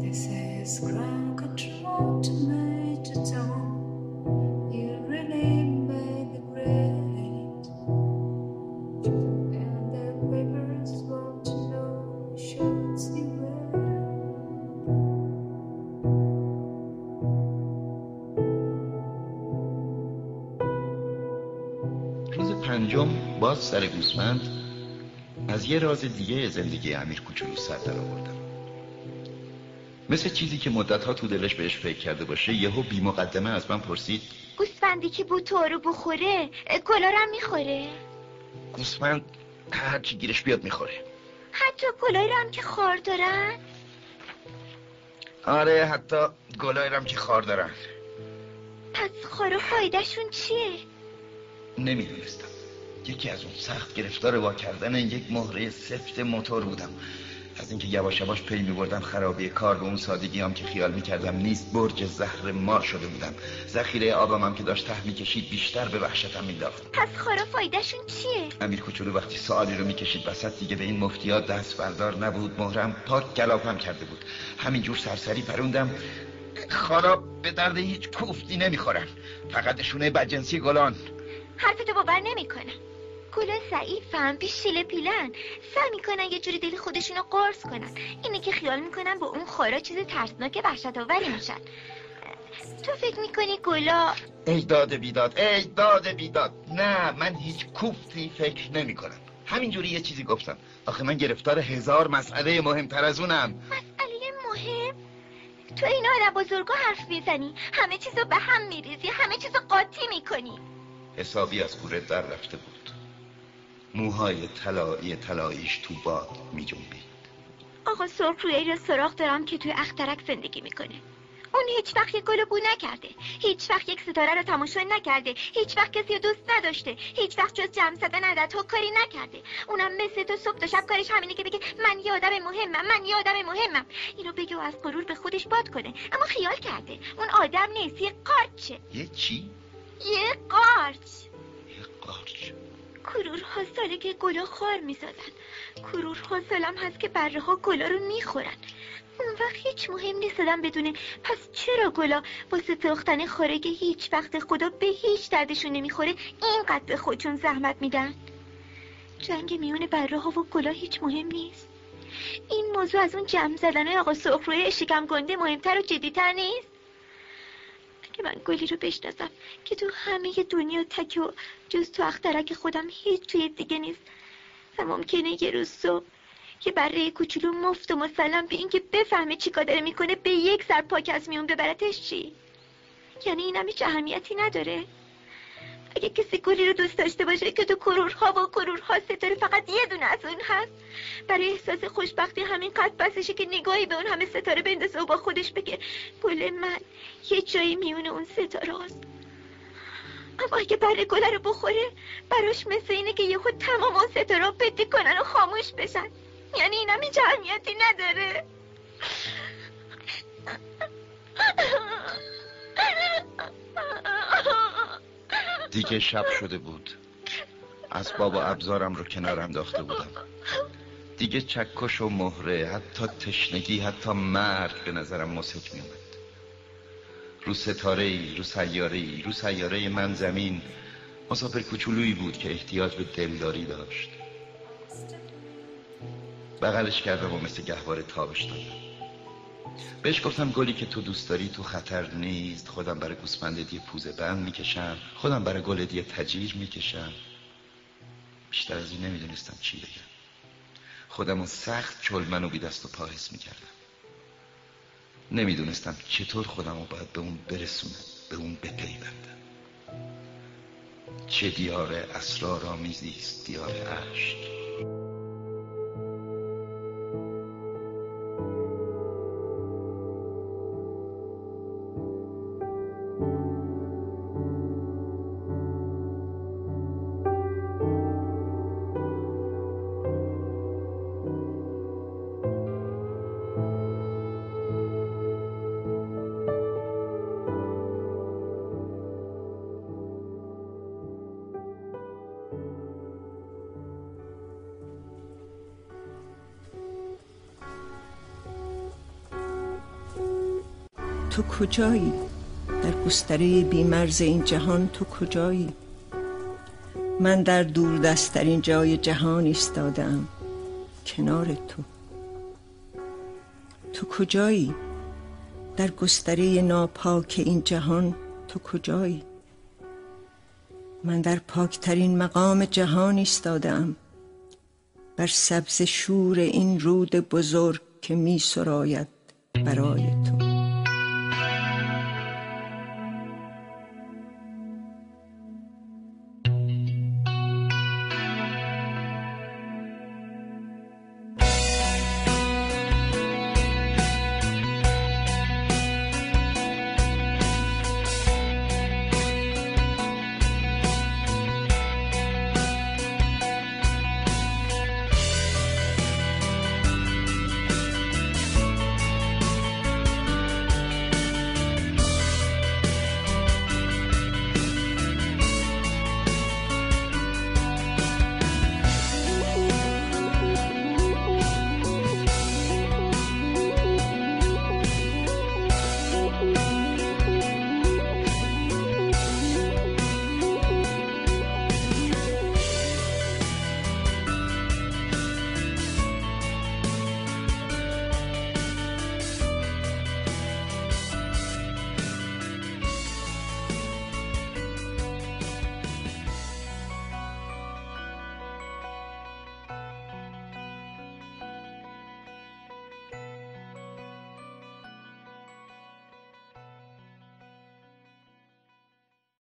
This is Christ. باز سر گوسفند از یه راز دیگه زندگی امیر کوچولو سر در آوردم. مثل چیزی که مدتها تو دلش بهش فکر کرده باشه یهو بی مقدمه از من پرسید گوسفندی که بوتو رو بخوره کلارم می‌خوره؟ گوسفند هرچی گیرش بیاد می‌خوره. حتی گلای هم که خار دارن؟ آره حتی گلای هم که خار دارن. پس خار و فایدهشون چیه؟ نمی‌دونستم. یکی از اون سخت گرفتار وا کردن یک مهره سفت موتور بودم. از اینکه یواش یواش پی می بردم خرابی کار به اون سادگی هم که خیال می کردم نیست برج زهر مار شده بودم. ذخیره آبم هم که داشت ته می کشید بیشتر به وحشتم مینداخت پس خارا فایدهشون چیه؟ امیر کوچولو وقتی سوالی رو می‌کشید وسط دیگه به این مفتیات دست بردار نبود مهرم پاک گلاپم کرده بود. همینجور سرسری پروندم. خارا به درد هیچ کوفتی نمی‌خورن. فقط شونه بدجنسی گلان. حرفتو باور نمی‌کنم. گلا ضعیفم بی شیله پیلن. سعی می‌کنن یه جوری دل خودشونو قرص کنن. اینه که خیال می‌کنن با اون خورا چیز ترسناک وحشت آوری میشن. تو فکر می‌کنی گلا ای داد بیداد ای داد بیداد. نه من هیچ کوفتی فکر نمی‌کنم. همینجوری یه چیزی گفتم. آخه من گرفتار هزار مسئله مهمتر از اونم. مسئله مهم؟ تو این آدم بزرگا حرف می‌زنی. همه چیزو به هم میریزی همه چیزو قاطی می‌کنی. حسابی از کوره در رفته بود. موهای طلایی طلاییش تو باد می جنبید آقا سرخ روی را سراغ دارم که توی اخترک زندگی می‌کنه. اون هیچ وقت یک گل بو نکرده. هیچ وقت یک ستاره رو تماشا نکرده. هیچ وقت کسی رو دوست نداشته. هیچ وقت جز جمع زدن عدد ها کاری نکرده. اونم مثل تو صبح تا شب کارش همینه که بگه من یه آدم مهمم من یه آدم مهمم. اینو بگه و از غرور به خودش باد کنه. اما خیال کرده. اون آدم نیست یه قارچه. یه چی؟ یه قارچ. یه قارچ. کرورها ساله که گلا خار می‌زدن. کرورها سالم هست که بره ها گلا رو می‌خورن. اون وقت هیچ مهم نیست بدونه پس چرا گلا با ساختن خارگه هیچ وقت خدا به هیچ دردشون نمی‌خوره اینقدر به خودشون زحمت میدن؟ جنگ میون بره ها و گلا هیچ مهم نیست. این موضوع از اون جمع زدن آقا سخروی شکم گنده مهمتر و جدیتر نیست؟ که من گلی رو بشناسم که تو همه دنیا تک و جز تو اخترک خودم هیچ توی دیگه نیست. و ممکنه یه روز صبح که برای کوچولو مفت و مسلم به اینکه بفهمه چی داره می‌کنه به یک سر پاک از میون ببرتش چی؟ یعنی اینم هیچ اهمیتی نداره. اگه کسی گلی رو دوست داشته باشه که تو کرورها و کرورها ستاره فقط یه دونه از اون هست. برای احساس خوشبختی همین قد بسشه که نگاهی به اون همه ستاره بندازه و با خودش بگه گل من یه جایی میونه اون ستاره هست اما اگه بره گله رو بخوره براش مثل اینه که یهو تمام اون ستاره بدی کنن و خاموش بشن. یعنی اینم هیچ اهمیتی نداره. دیگه شب شده بود. اسباب و ابزارم رو کنار انداخته بودم. دیگه چکش و مهره حتی تشنگی حتی مرگ به نظرم مسک می اومد. رو ستاره ای رو سیاره ای رو سیاره من زمین مسافر کوچولویی بود که احتیاج به دلداری داشت. بغلش کردم و مثل گهواره تابش دادم. بهش گفتم گلی که تو دوست داری تو خطر نیست. خودم برای گوسفند دی پوزه بند می‌کشم. خودم برای گل دی تجیر می‌کشم. بیشتر از این نمی‌دونستم چی بگم. خودم و سخت چل منو بی دست و پا می‌کردم. نمی‌دونستم چطور خودم رو باید به اون برسونم به اون بپیوندم. چه دیار اسرارآمیزی است دیار عشق. تو کجایی؟ در گستره بیمرز این جهان تو کجایی؟ من در دور دستترین جای جهان ایستادم کنار تو. تو کجایی؟ در گستره ناپاک این جهان تو کجایی؟ من در پاکترین مقام جهان ایستادم بر سبز شور این رود بزرگ که می سراید برای تو.